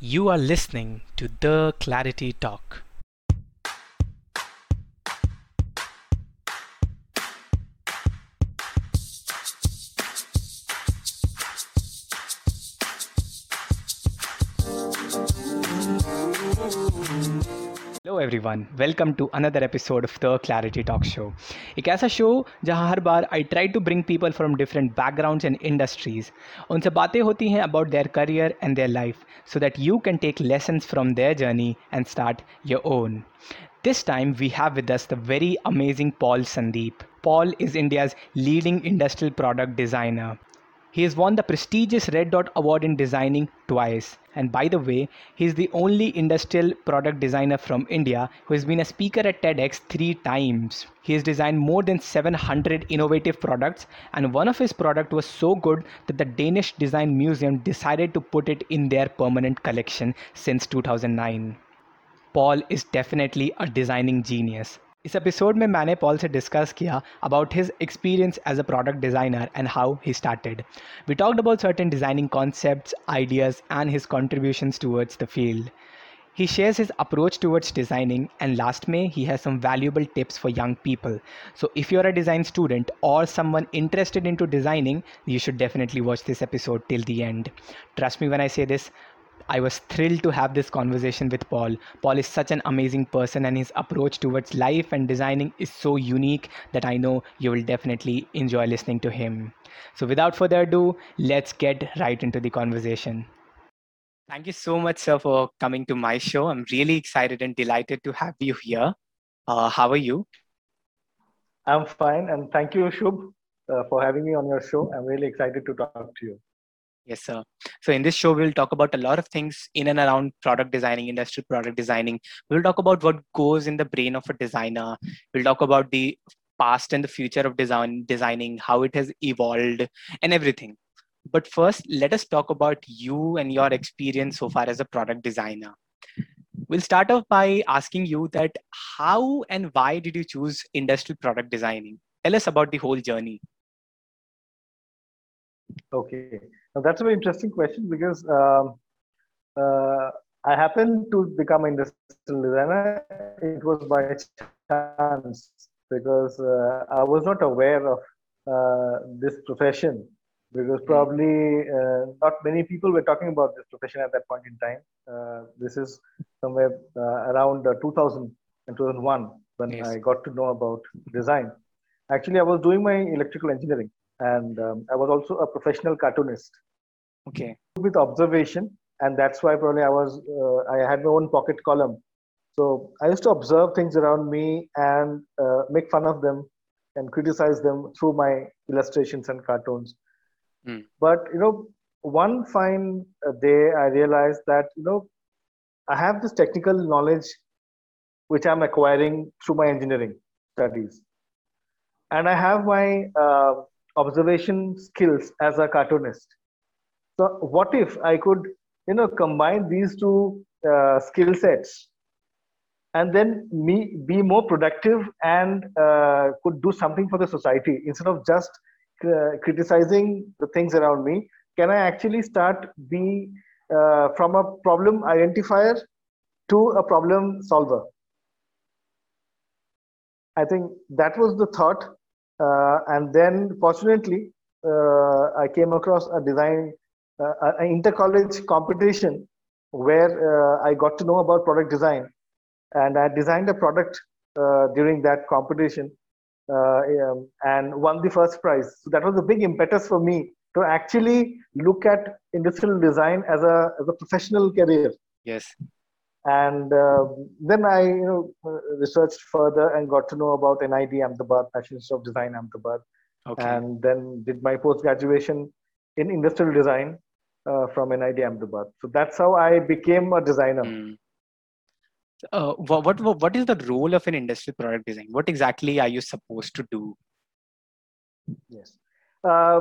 You are listening to The ClariTea Talk. Hello everyone welcome to another episode of the ClariTea Talk show एक ऐसा show जहां हर बार I try to bring people from different backgrounds and industries उनसे बातें होती हैं about their career and their life so that you can take lessons from their journey and start your own. This time, we have with us the very amazing Paul Sandip. Paul is India's leading industrial product designer. He has won the prestigious Red Dot Award in designing twice. And by the way, he is the only industrial product designer from India who has been a speaker at TEDx three times. He has designed more than 700 innovative products, and one of his products was so good that the Danish Design Museum decided to put it in their permanent collection since 2009. Paul is definitely a designing genius. इस episode में मैंने Paul से discuss किया about his experience as a product designer and how he started we talked about certain designing concepts ideas and his contributions towards the field He shares his approach towards designing, and last May, he has some valuable tips for young people. So, if you're a design student or someone interested into designing, you should definitely watch this episode till the end. Trust me when I say this, I was thrilled to have this conversation with Paul. Paul is such an amazing person, and his approach towards life and designing is so unique that I know you will definitely enjoy listening to him. So, without further ado, let's get right into the conversation. Thank you so much, sir, for coming to my show. I'm really excited and delighted to have you here. Uh, how are you? I'm fine, and thank you, Shubh, uh, for having me on your show. I'm really excited to talk to you. Yes, sir. So in this show, we'll talk about a lot of things in and around product designing, industrial product designing. We'll talk about what goes in the brain of a designer. We'll talk about the past and the future of design, designing, how it has evolved, and everything. But first, let us talk about you and your experience so far as a product designer. We'll start off by asking you that how and why did you choose industrial product designing? Tell us about the whole journey. Okay, now that's a very interesting question because um, uh, I happened to become an industrial designer. It was by chance because uh, I was not aware of uh, this profession because probably uh, not many people were talking about this profession at that point in time. Uh, this is somewhere uh, around 2000 and 2001 when Yes. I got to know about design. Actually, I was doing my electrical engineering and um, I was also a professional cartoonist Okay. with observation, and that's why probably I was uh, I had my own pocket column. So I used to observe things around me and uh, make fun of them and criticize them through my illustrations and cartoons. Hmm. But you know, one fine uh, day I realized that you know I have this technical knowledge which I'm acquiring through my engineering studies, and I have my uh, observation skills as a cartoonist. So what if I could, you know, combine these two uh, skill sets, and then me be more productive and uh, could do something for the society instead of just uh, criticizing the things around me? Can I actually start be uh, from a problem identifier to a problem solver? I think that was the thought, and then fortunately, uh, I came across a design uh, an inter-college competition where uh, I got to know about product design, and I designed a product uh, during that competition uh, um, and won the first prize. So that was a big impetus for me to actually look at industrial design as a as a professional career. Yes. And uh, then I, you know, researched further and got to know about NID Ahmedabad, National Institute of Design Ahmedabad, Okay. and then did my post graduation in industrial design uh, from NID Ahmedabad. So that's how I became a designer. Hmm. Uh, what, what what is the role of an industrial product design? What exactly are you supposed to do? Yes. Uh,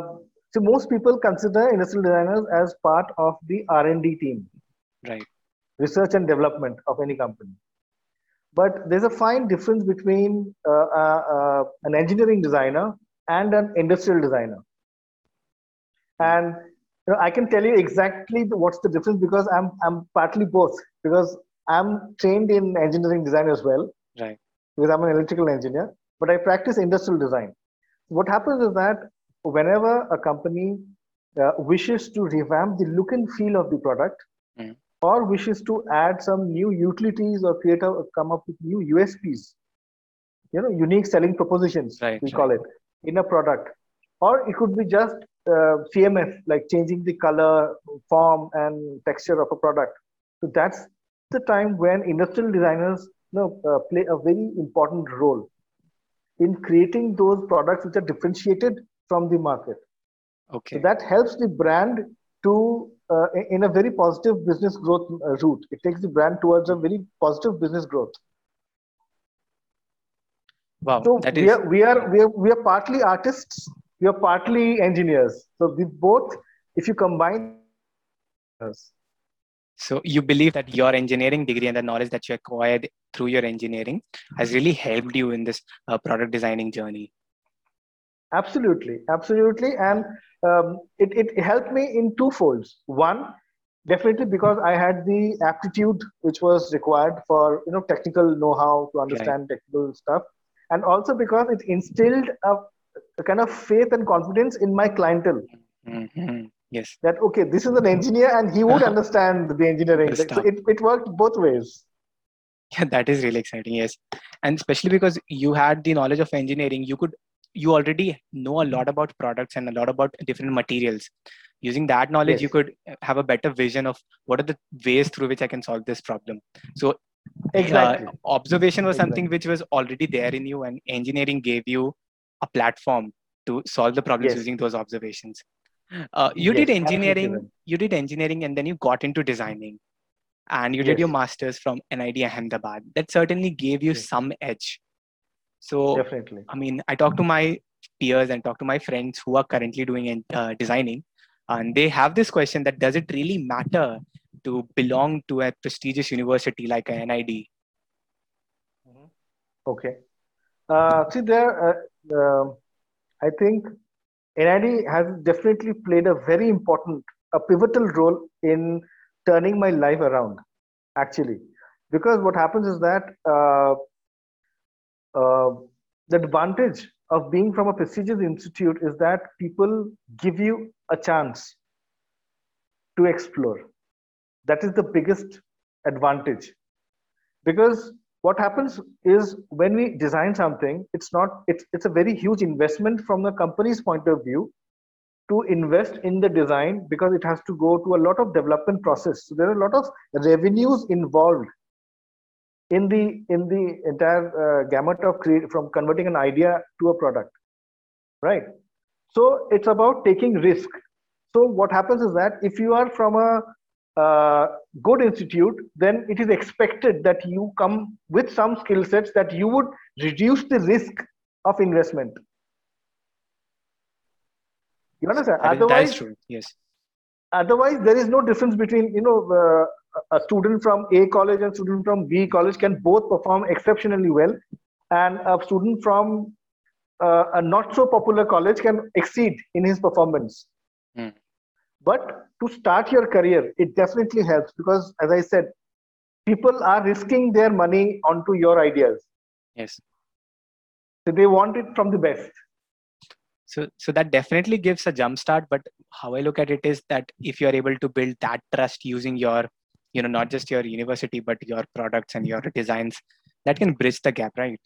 so most people consider industrial designers as part of the R&D team, Right. Research and development of any company. But there's a fine difference between uh, uh, uh, an engineering designer and an industrial designer. And you know, I can tell you exactly what's the difference because I'm I'm partly both because I'm trained in engineering design as well. Right. Because I'm an electrical engineer, but I practice industrial design. What happens is that whenever a company uh, wishes to revamp the look and feel of the product, Mm. Or wishes to add some new utilities or create a come up with new USPs, you know, unique selling propositions, Right, we right. call it, in a product, or it could be just uh, CMF, like changing the color, form, and texture of a product. So that's the time when industrial designers you know, uh, play a very important role in creating those products which are differentiated from the market. Okay. So that helps the brand to uh, in a very positive business growth uh, route. It takes the brand towards a very positive business growth. wow. So that we are we are we are we are partly artists. We are partly engineers. So we both, if you combine, us. So you believe that your engineering degree and the knowledge that you acquired through your engineering has really helped you in this uh, product designing journey. Absolutely, absolutely, and um, it, it helped me in two folds. One, definitely because I had the aptitude which was required for you know technical know-how to understand technical stuff, and also because it instilled a, a kind of faith and confidence in my clientele Mhm. Yes. that okay, this is an engineer and he would understand the engineering. The So it, it worked both ways. Yeah, that is really exciting. Yes, and especially because you had the knowledge of engineering, you could you already know a lot about products and a lot about different materials. Using that knowledge, you could have a better vision of what are the ways through which I can solve this problem. So Exactly. uh, observation was something which was already there in you and engineering gave you a platform to solve the problems Yes. using those observations uh, you did Yes, absolutely engineering right. you did engineering and then you got into designing and you did your masters from nid ahmedabad that certainly gave you Yes. some edge so Definitely. i mean i talk to my peers and talk to my friends who are currently doing uh, designing and they have this question that does it really matter to belong to a prestigious university like a nid Okay. Uh, see, there, uh, um I think NID has definitely played a very important, a pivotal role in turning my life around, actually. Because what happens is that uh, the advantage of being from a prestigious institute is that people give you a chance to explore. That is the biggest advantage. Because what happens is when we design something, it's not it's it's a very huge investment from the company's point of view to invest in the design because it has to go to a lot of development process. So there are a lot of revenues involved in the in the entire uh, gamut of create from converting an idea to a product, right? So it's about taking risk. So what happens is that if you are from a uh, good institute, then it is expected that you come with some skill sets that you would reduce the risk of investment. You understand? That is- that Otherwise, true yes otherwise there is no difference between you know uh, a student from a college and student from b college can both perform exceptionally well. And a student from uh, a not so popular college can exceed in his performance. Hmm. but to start your career it definitely helps because as i said people are risking their money onto your ideas. Yes. So they want it from the best. So so that definitely gives a jump start but how i look at it is that if you are able to build that trust using your you know not just your university but your products and your designs that can bridge the gap right?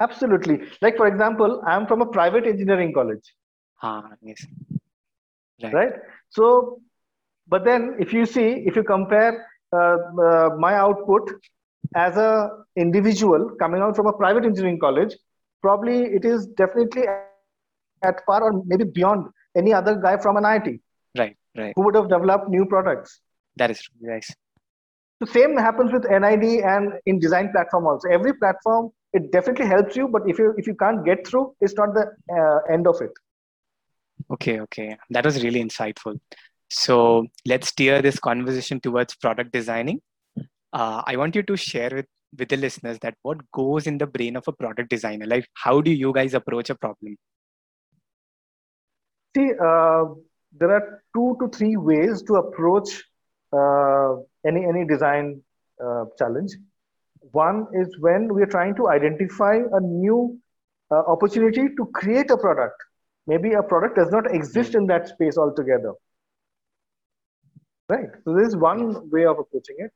Absolutely. Like for example i'm from a private engineering college. Ah yes. Right. Right? so but then if you see if you compare uh, uh, my output as a individual coming out from a private engineering college probably it is definitely at par or maybe beyond any other guy from an IIT right right. who would have developed new products that is true yes the same happens with NID and in design platform also. Every platform it definitely helps you but if you if you can't get through it's not the uh, end of it. Okay okay. That was really insightful. So let's steer this conversation towards product designing. Uh, i want you to share with with the listeners that what goes in the brain of a product designer? Like how do you guys approach a problem? See, uh, there are two to three ways to approach any any design uh, challenge. One is when we are trying to identify a new uh, opportunity to create a product. Maybe a product does not exist in that space altogether. Right. So this is one way of approaching it.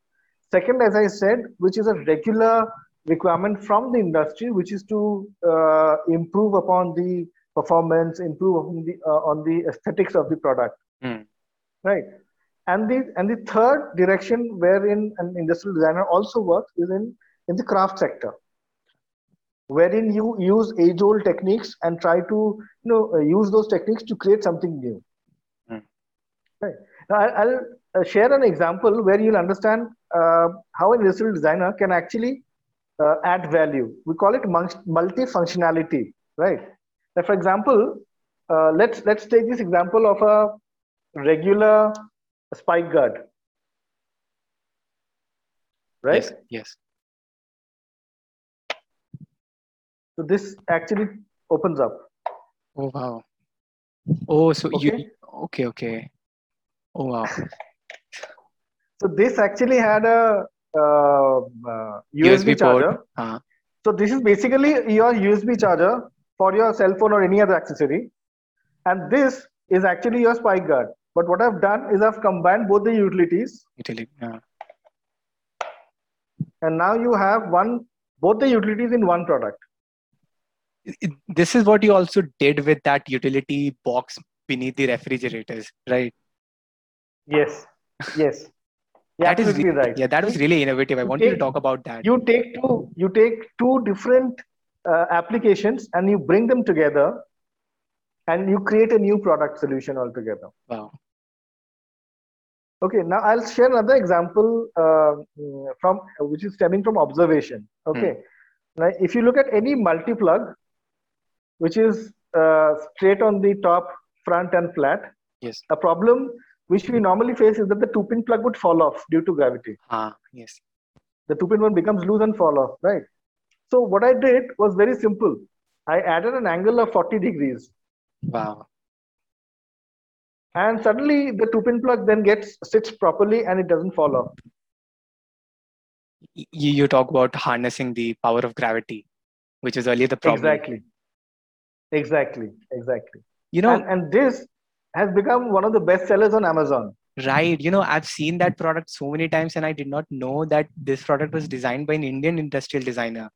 Second, as I said, which is a regular requirement from the industry, which is to uh, improve upon the performance, improve on the uh, on the aesthetics of the product. Mm. Right. And the and the third direction wherein an industrial designer also works is in, in the craft sector, wherein you use age-old techniques and try to you know uh, use those techniques to create something new. Mm. Right. Now I'll, I'll share an example where you'll understand uh, how an industrial designer can actually uh, add value. We call it multi-functionality, right? Now, for example, uh, let's let's take this example of a regular spike guard, right? Yes. yes. So this actually opens up. Oh wow. Oh, so Okay. you okay, okay. Oh wow. So this actually had a uh, uh, USB, USB charger. Uh, So this is basically your USB charger for your cell phone or any other accessory, and this is actually your spike guard. But what I've done is I've combined both the utilities, utility. Uh, and now you have one both the utilities in one product. this is what you also did with that utility box beneath the refrigerators, right? Yes, yes, You're That is absolutely re- right. Yeah, that was really innovative. I You want you to talk about that. You take two, you take two different uh, applications and you bring them together, and you create a new product solution altogether. Wow. Okay, now I'll share another example uh, from which is stemming from observation. Okay, now if you look at any multi-plug, which is uh, straight on the top, front, and flat, Yes. a problem which we normally face is that the two-pin plug would fall off due to gravity. Ah, yes. The two-pin one becomes loose and fall off, right? So what I did was very simple. I added an angle of 40 degrees, Wow. and suddenly the two-pin plug then gets stitched properly and it doesn't fall off. You, you talk about harnessing the power of gravity, which is earlier the problem. Exactly. Exactly. Exactly. You know, and, and this has become one of the best sellers on Amazon. right. You know, I've seen that product so many times and I did not know that this product was designed by an Indian industrial designer.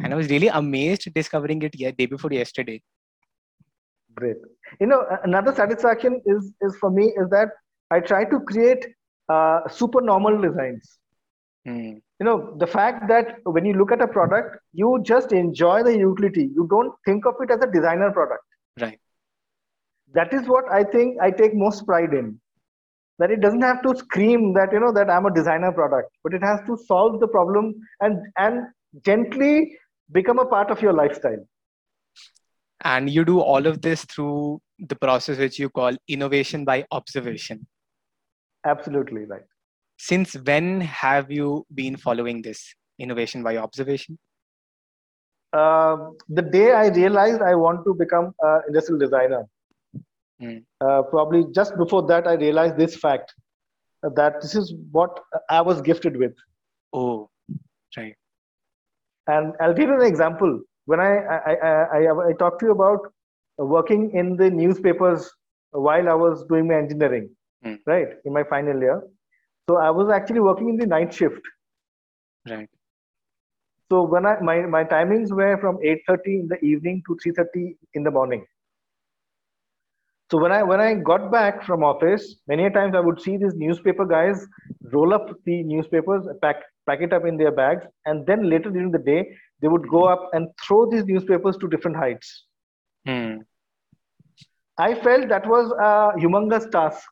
And I was really amazed discovering it day before yesterday. Great. You know, another satisfaction is is for me is that I try to create uh, super normal designs. Hmm. You know, the fact that when you look at a product, you just enjoy the utility. You don't think of it as a designer product. Right. That is what I think I take most pride in. That it doesn't have to scream that you know that I'm a designer product, but it has to solve the problem and and gently become a part of your lifestyle. And you do all of this through the process which you call innovation by observation. Absolutely right. Since when have you been following this innovation by observation? uh, the day I realized I want to become an industrial designer, Hmm. uh, probably just before that, I realized this fact uh, that this is what I was gifted with. Oh, right. And I'll give you an example. When I I, I, I, I talked to you about working in the newspapers while I was doing my engineering, Hmm. right, in my final year. So I was actually working in the night shift. Right. So when I my, my timings were from 8:30 in the evening to 3:30 in the morning. So when I when I got back from office, many a times I would see these newspaper guys roll up the newspapers, pack pack it up in their bags, and then later during the day they would go up and throw these newspapers to different heights. Hmm. I felt that was a humongous task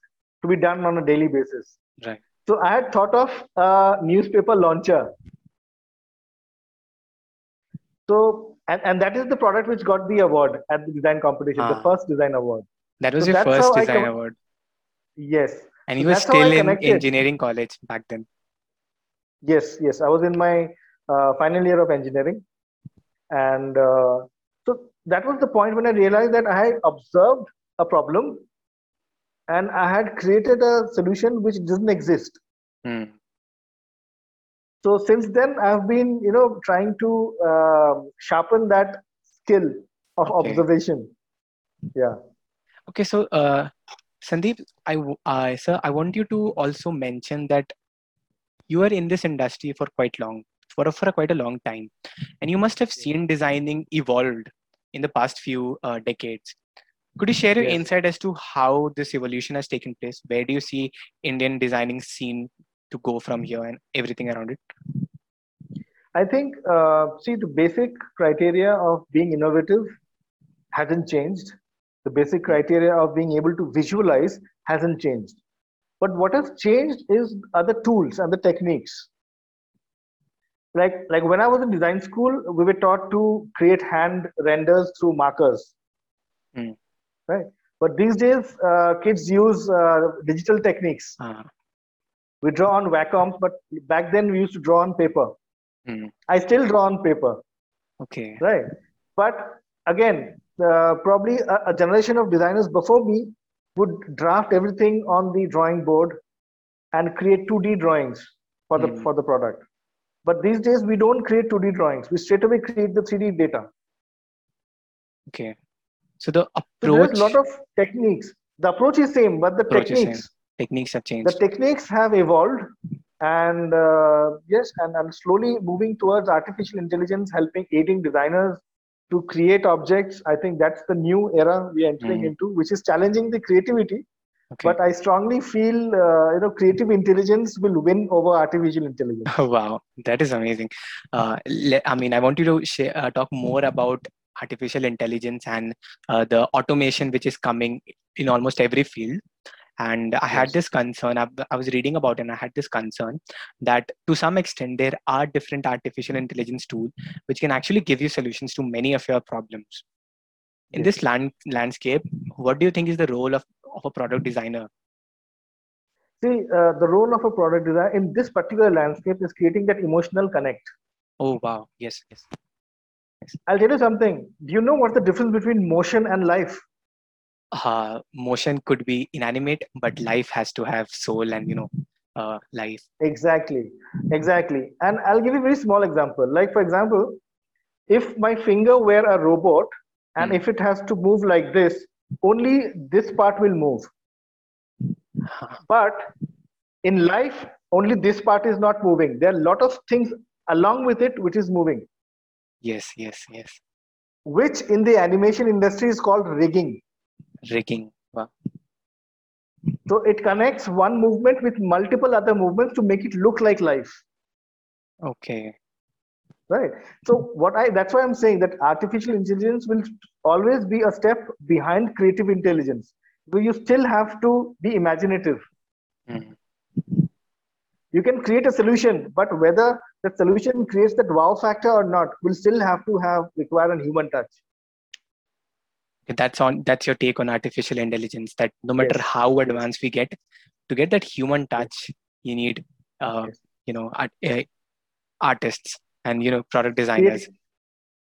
to be done on a daily basis. Right. So I had thought of a newspaper launcher. So and, and that is the product which got the award at the design competition, the Ah. first design award. That was So your first design com- award. Yes, And So you were how I still in engineering college back then. yes, yes. I was in my final year of engineering, and uh, so that was the point when I realized that I had observed a problem, and I had created a solution which doesn't exist. Mm. So since then, I've been, you know, trying to uh, sharpen that skill of Okay. observation. Yeah. Okay, so uh, Sandip, I uh, sir, I want you to also mention that you are in this industry for quite long, for a, for a quite a long time, and you must have seen designing evolved in the past few uh, decades. Could you share your Yes. insight as to how this evolution has taken place? Where do you see Indian designing scene to go from here and everything around it? I think, uh, see, the basic criteria of being innovative hasn't changed. The basic criteria of being able to visualize hasn't changed. But what has changed is other tools and the techniques. Like, like when I was in design school, we were taught to create hand renders through markers. Hmm. Right. But these days, uh, kids use uh, digital techniques. Uh, We draw on Wacoms, but back then we used to draw on paper. Hmm. I still draw on paper. okay. right but again uh, probably a, a generation of designers before me would draft everything on the drawing board and create 2d drawings for the Hmm. for the product but these days we don't create 2d drawings we straight away create the 3d data Okay. So the so approach there's a lot of techniques the approach is same but the techniques techniques have changed. the techniques have evolved and uh, yes and i'm slowly moving towards artificial intelligence helping aiding designers to create objects i think that's the new era we're entering Mm. into which is challenging the creativity Okay. but i strongly feel uh, you know creative intelligence will win over artificial intelligence Oh, wow, that is amazing. Uh, le- I mean, I want you to share, uh, talk more about artificial intelligence and uh, the automation which is coming in almost every field. And I had this concern. I, I was reading about it, and I had this concern that to some extent there are different artificial intelligence tools which can actually give you solutions to many of your problems. In this land, landscape, what do you think is the role of, of a product designer? see uh, the role of a product designer in this particular landscape is creating that emotional connect Oh, wow. Yes, yes. i'll tell you something do you know what's the difference between motion and life uh, motion could be inanimate, but life has to have soul and you know uh, life. Exactly, exactly. And I'll give you a very small example. Like, for example, if my finger were a robot and Hmm. if it has to move like this, only this part will move. But in life, only this part is not moving. There are a lot of things along with it which is moving, yes, yes, yes. which in the animation industry is called rigging. Rigging. Wow. So it connects one movement with multiple other movements to make it look like life. Okay. Right so what i that's why i'm saying that artificial intelligence will always be a step behind creative intelligence where you still have to be imaginative Mhm. you can create a solution but whether that solution creates that wow factor or not will still have to have require a human touch That's on. That's your take on artificial intelligence. That no matter Yes, how advanced we get, to get that human touch, you need, uh, Yes. you know, art, uh, artists and you know product designers. Create-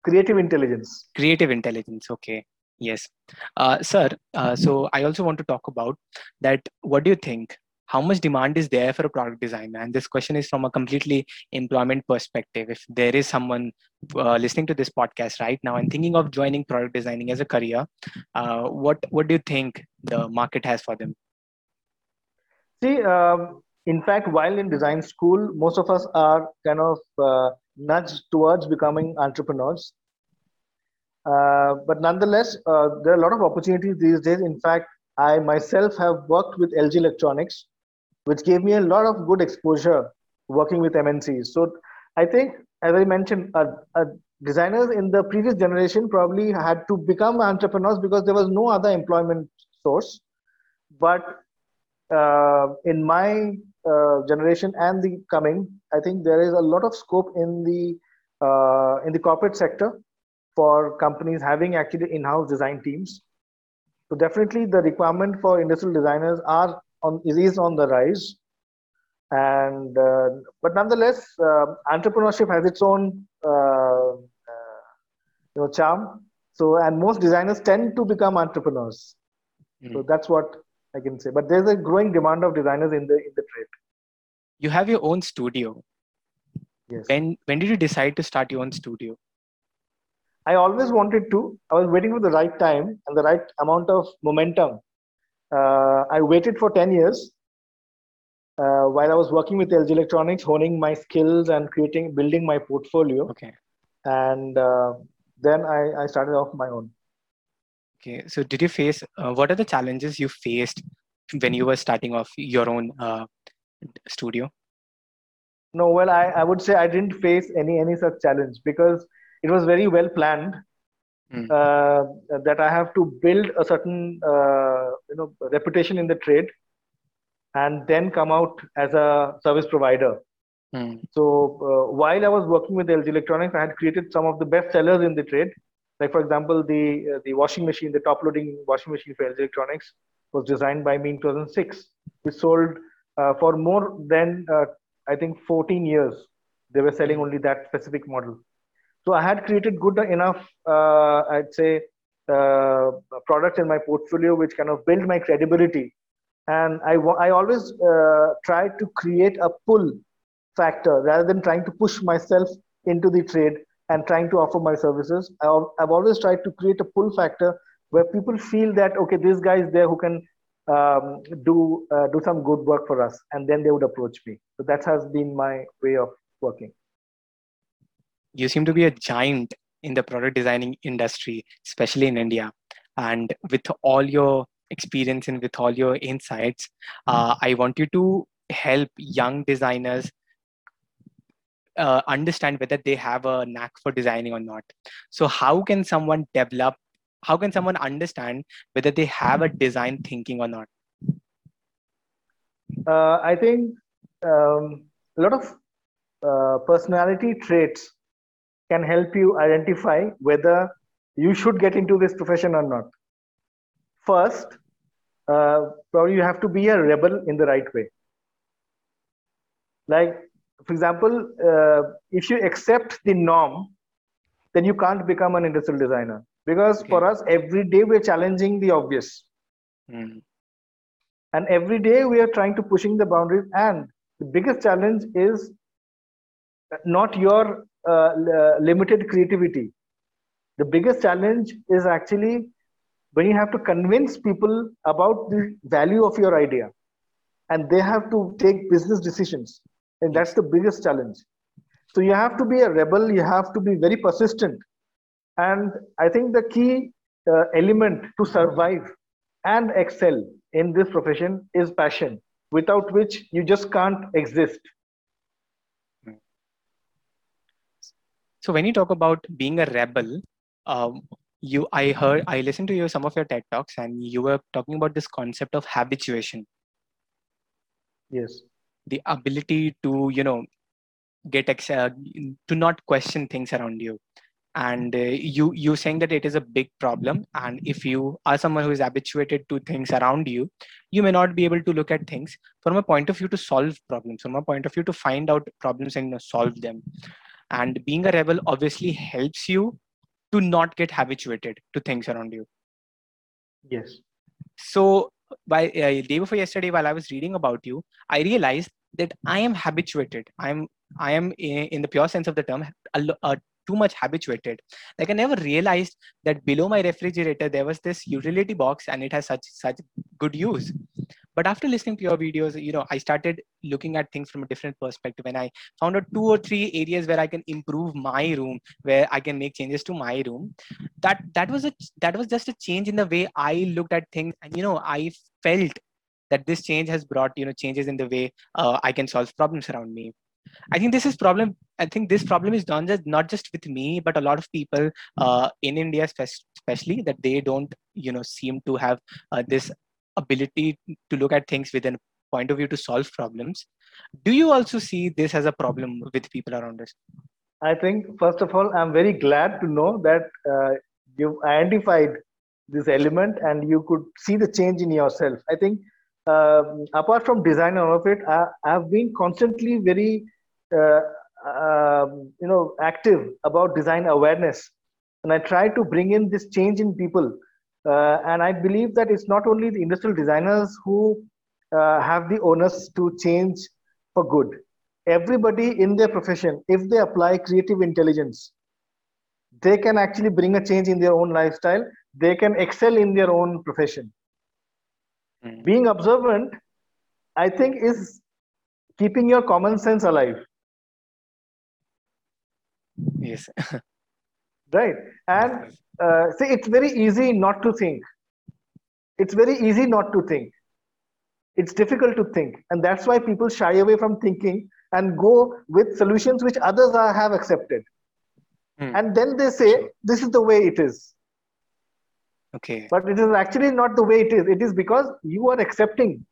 creative intelligence. Creative intelligence. Okay. Yes. Uh, sir uh, so i also want to talk about that what do you think? How much demand is there for a product designer and this question is from a completely employment perspective. If there is someone uh, listening to this podcast right now and thinking of joining product designing as a career uh, what what do you think the market has for them? See um, in fact while in design school most of us are kind of uh, nudged towards becoming entrepreneurs. Uh, but nonetheless uh, there are a lot of opportunities these days. In fact i myself have worked with lg electronics which gave me a lot of good exposure working with mncs so i think as i mentioned designers in the previous generation probably had to become entrepreneurs because there was no other employment source. But uh, in my generation and the coming, I think there is a lot of scope in the uh, in the corporate sector for companies having actually in-house design teams. So definitely, the requirement for industrial designers are on is, on the rise, and uh, but nonetheless, uh, entrepreneurship has its own uh, uh, you know charm. So and most designers tend to become entrepreneurs. So Mm. that's what I can say. But there's a growing demand of designers in the in the trade. You have your own studio. Yes. When when did you decide to start your own studio? I always wanted to. I was waiting for the right time and the right amount of momentum. Uh, I waited for 10 years uh, while I was working with LG Electronics, honing my skills and creating, building my portfolio. Okay. And uh, then I, I started off my own. Okay. So did you face, uh, what are the challenges you faced when you were starting off your own uh, studio? No, well, I, I would say I didn't face any any such challenge because it was very well planned Mm. uh, that I have to build a certain uh, you know reputation in the trade, and then come out as a service provider. Mm. So uh, while I was working with LG Electronics, I had created some of the best sellers in the trade. Like for example, the uh, the washing machine, the top loading washing machine for LG Electronics, was designed by me in 2006. We sold uh, for more than uh, I think 14 years. They were selling only that specific model. So I had created good enough, uh, I'd say, uh, products in my portfolio which kind of build my credibility. And I, I always uh, try to create a pull factor rather than trying to push myself into the trade and trying to offer my services. I've always tried to create a pull factor where people feel that okay, this guy is there who can um, do uh, do some good work for us, and then they would approach me. So that has been my way of working you seem to be a giant in the product designing industry, especially in India. And with all your experience and with all your insights, uh, I want you to help young designers uh, understand whether they have a knack for designing or not. So, how can someone develop? How can someone understand whether they have a design thinking or not? Uh, I think um, a lot of uh, personality traits can help you identify whether you should get into this profession or not. First, uh, probably you have to be a rebel in the right way. Like, for example, uh, if you accept the norm, then you can't become an industrial designer. Because okay. for us, every day we're challenging the obvious. Mm. And every day we are trying to pushing the boundaries. And the biggest challenge is not your uh, limited creativity. The biggest challenge is actually when you have to convince people about the value of your idea and they have to take business decisions. And that's the biggest challenge. So you have to be a rebel, you have to be very persistent. And I think the key uh, element to survive and excel in this profession is passion, without which you just can't exist. So when you talk about being a rebel, um, you I heard I listened to you some of your TED talks, and you were talking about this concept of habituation. Yes. The ability to you know get ex- uh, to not question things around you. And uh, you you saying that it is a big problem and if you are someone who is habituated to things around you you may not be able to look at things from a point of view to solve problems from a point of view to find out problems and solve them. And being a rebel obviously helps you to not get habituated to things around you. Yes. So by uh, day before yesterday while i was reading about you i realized that i am habituated. I'm i am in the pure sense of the term a, a too much habituated. Like i never realized that below my refrigerator there was this utility box and it has such such good use but after listening to your videos you know i started looking at things from a different perspective and i found out two or three areas where i can improve my room where i can make changes to my room that that was a that was just a change in the way i looked at things and you know i felt that this change has brought you know changes in the way uh, i can solve problems around me I think this is problem. I think this problem is not just not just with me, but a lot of people uh, in India, especially that they don't, you know, seem to have uh, this ability to look at things within a point of view to solve problems. Do you also see this as a problem with people around us? I think first of all, I'm very glad to know that uh, you identified this element and you could see the change in yourself. I think um, apart from design and all of it, I, have been constantly very uh, um, you know active about design awareness and i try to bring in this change in people uh, and I believe that it's not only the industrial designers who uh, have the onus to change for good. Everybody in their profession, if they apply creative intelligence, they can actually bring a change in their own lifestyle. They can excel in their own profession. Mm. Being observant, I think, is keeping your common sense alive. Yes. right. And uh, see, it's very easy not to think. It's very easy not to think. It's difficult to think. And that's why people shy away from thinking and go with solutions which others are, have accepted. Hmm. And then they say, this is the way it is. Okay. But it is actually not the way it is. It is because you are accepting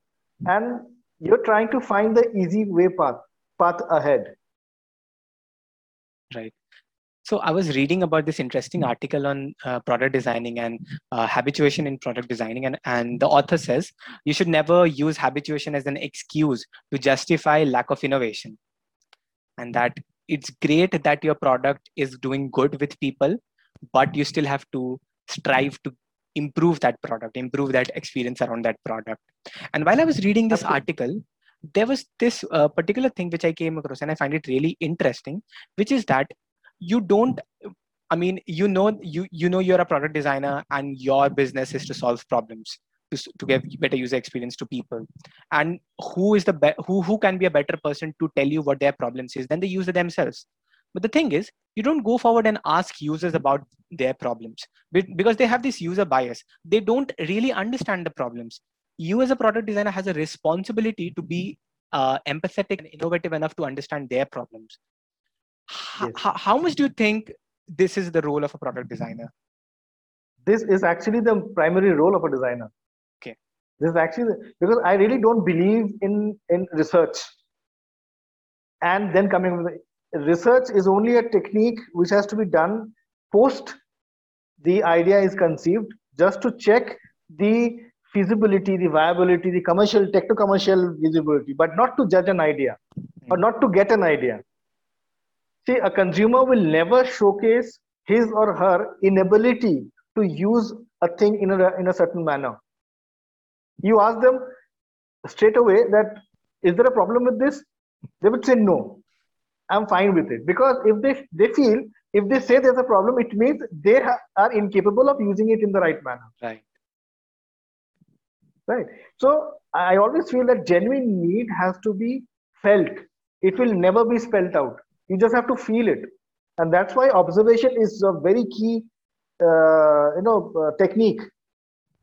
and you're trying to find the easy way path, path ahead. Right. So I was reading about this interesting hmm. article on uh, product designing and uh, habituation in product designing, and, and the author says you should never use habituation as an excuse to justify lack of innovation, and that it's great that your product is doing good with people, but you still have to strive to improve that product, improve that experience around that product. And while I was reading this article, there was this uh, particular thing which I came across, and I find it really interesting, which is that you don't i mean you know you you know you're a product designer and your business is to solve problems to, to give better user experience to people. And who is the be- who who can be a better person to tell you what their problems is than the user themselves? But the thing is you don't go forward and ask users about their problems. Because they have this user bias. They don't really understand the problems. You as a product designer has a responsibility to be uh, empathetic and innovative enough to understand their problems yes. how, how much do you think this is the role of a product designer? This is actually the primary role of a designer. Okay. This is actually because i really don't believe in in research. And then coming with the, research is only a technique which has to be done post the idea is conceived just to check the feasibility the viability the commercial techno commercial feasibility but not to judge an idea mm-hmm. or not to get an idea See, a consumer will never showcase his or her inability to use a thing in a, in a certain manner. You ask them straight away that, is there a problem with this? They would say no. I'm fine with it. Because if they, they feel, if they say there's a problem, it means they ha- are incapable of using it in the right manner. Right. Right. So I always feel that genuine need has to be felt. It will never be spelled out you just have to feel it. And that's why observation is a very key uh, you know uh, technique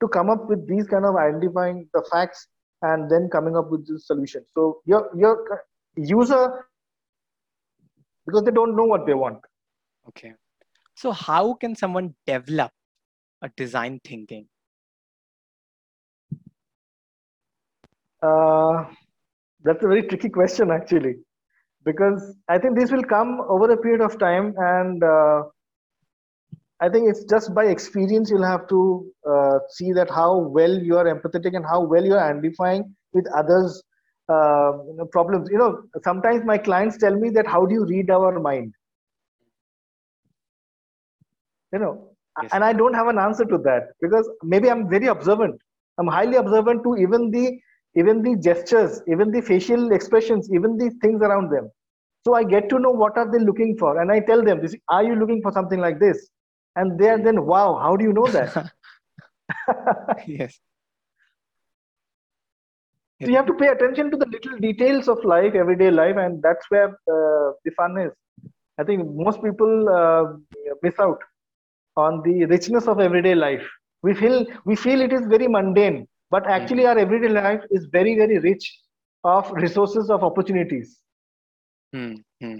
to come up with these kind of identifying the facts and then coming up with the solution. So your your user because they don't know what they want. Okay. So how can someone develop a design thinking? Uh, that's a very tricky question actually because I think this will come over a period of time, and uh, I think it's just by experience you'll have to uh, see that how well you are empathetic and how well you are identifying with others' uh, you know, problems. You know, sometimes my clients tell me that how do you read our mind? You know, yes. and I don't have an answer to that because maybe I'm very observant. I'm highly observant to even the even the gestures, even the facial expressions, even the things around them. So I get to know what are they looking for, and I tell them, "This are you looking for something like this?" And they are then, "Wow, how do you know that?" yes. So you have to pay attention to the little details of life, everyday life, and that's where uh, the fun is. I think most people uh, miss out on the richness of everyday life. We feel we feel it is very mundane, but actually our everyday life is very very rich of resources of opportunities. Hmm, hmm.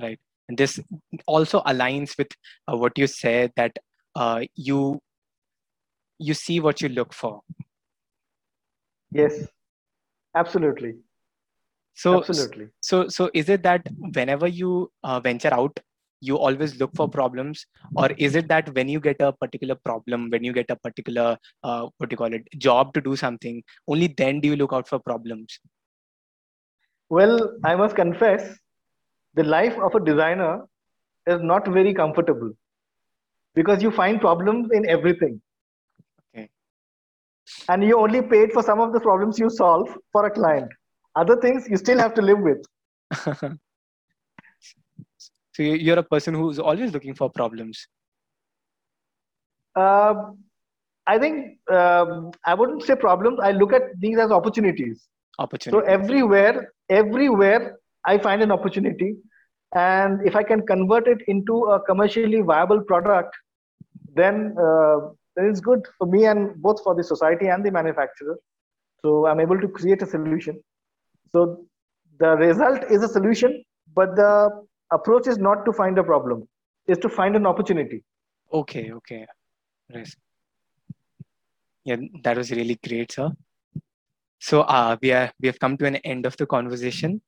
right. And this also aligns with uh, what you said that uh, you you see what you look for. Yes. Absolutely. So absolutely. so so is it that whenever you uh, venture out you always look for problems or is it that when you get a particular problem when you get a particular uh, what do you call it job to do something only then do you look out for problems well i must confess the life of a designer is not very comfortable because you find problems in everything and you only paid for some of the problems you solve for a client. Other things you still have to live with. so you're a person who's always looking for problems. Um, I think um, I wouldn't say problems. I look at these as opportunities. Opportunities. So everywhere, everywhere, I find an opportunity, and if I can convert it into a commercially viable product, then uh, then it's good for me and both for the society and the manufacturer. So I'm able to create a solution. So the result is a solution, but the approach is not to find a problem; is to find an opportunity. Okay. Okay. Nice. Yeah, that was really great, sir. So uh, we are we have come to an end of the conversation,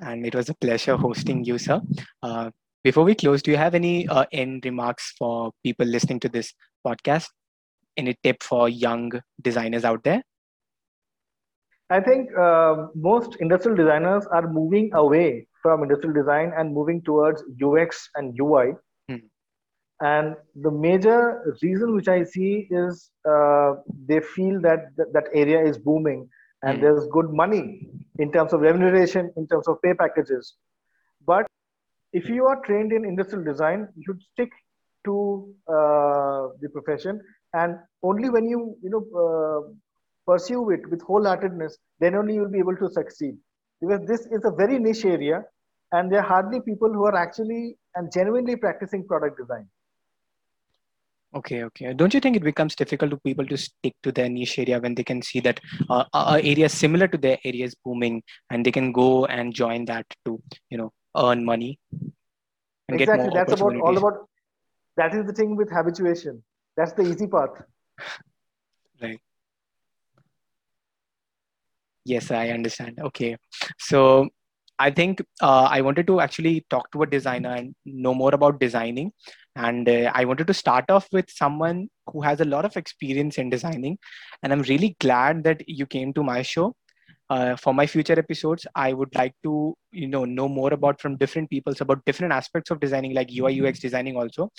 and it was a pleasure hosting you, sir. Uh, before we close, do you have any uh, end remarks for people listening to this podcast? Any tip for young designers out there? I think uh, most industrial designers are moving away from industrial design and moving towards UX and UI. Hmm. And the major reason which I see is uh, they feel that th- that area is booming and Hmm. there's good money in terms of remuneration, in terms of pay packages. But if you are trained in industrial design, you should stick to uh, the profession. And only when you you know uh, pursue it with wholeheartedness, then only you will be able to succeed. Because this is a very niche area, and there are hardly people who are actually and genuinely practicing product design. Okay, okay. Don't you think it becomes difficult to people to stick to their niche area when they can see that uh, a area similar to their area is booming and they can go and join that to, you know, earn money and get exactly, that's about all about. That is the thing with habituation. That's the easy path. Right. Yes, I understand. Okay. So I think uh, I wanted to actually talk to a designer and know more about designing. And uh, I wanted to start off with someone who has a lot of experience in designing. And I'm really glad that you came to my show. Uh, for my future episodes, I would like to, you know, know more about from different peoples about different aspects of designing, like UI UX designing also.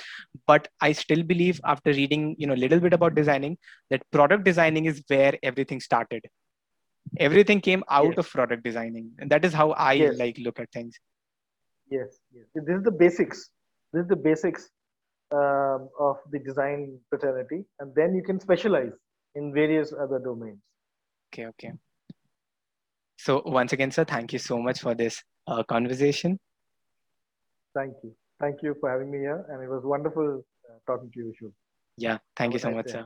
But I still believe after reading, you know, a little bit about designing, that product designing is where everything started everything came out Yes. of product designing and that is how i Yes. like look at things Yes, yes. This is the basics. This is the basics um, of the design fraternity, and then you can specialize in various other domains. okay okay so once again sir thank you so much for this uh, conversation Thank you. Thank you for having me here, and it was wonderful uh, talking to you, Vishu. yeah thank Have you so nice much day. sir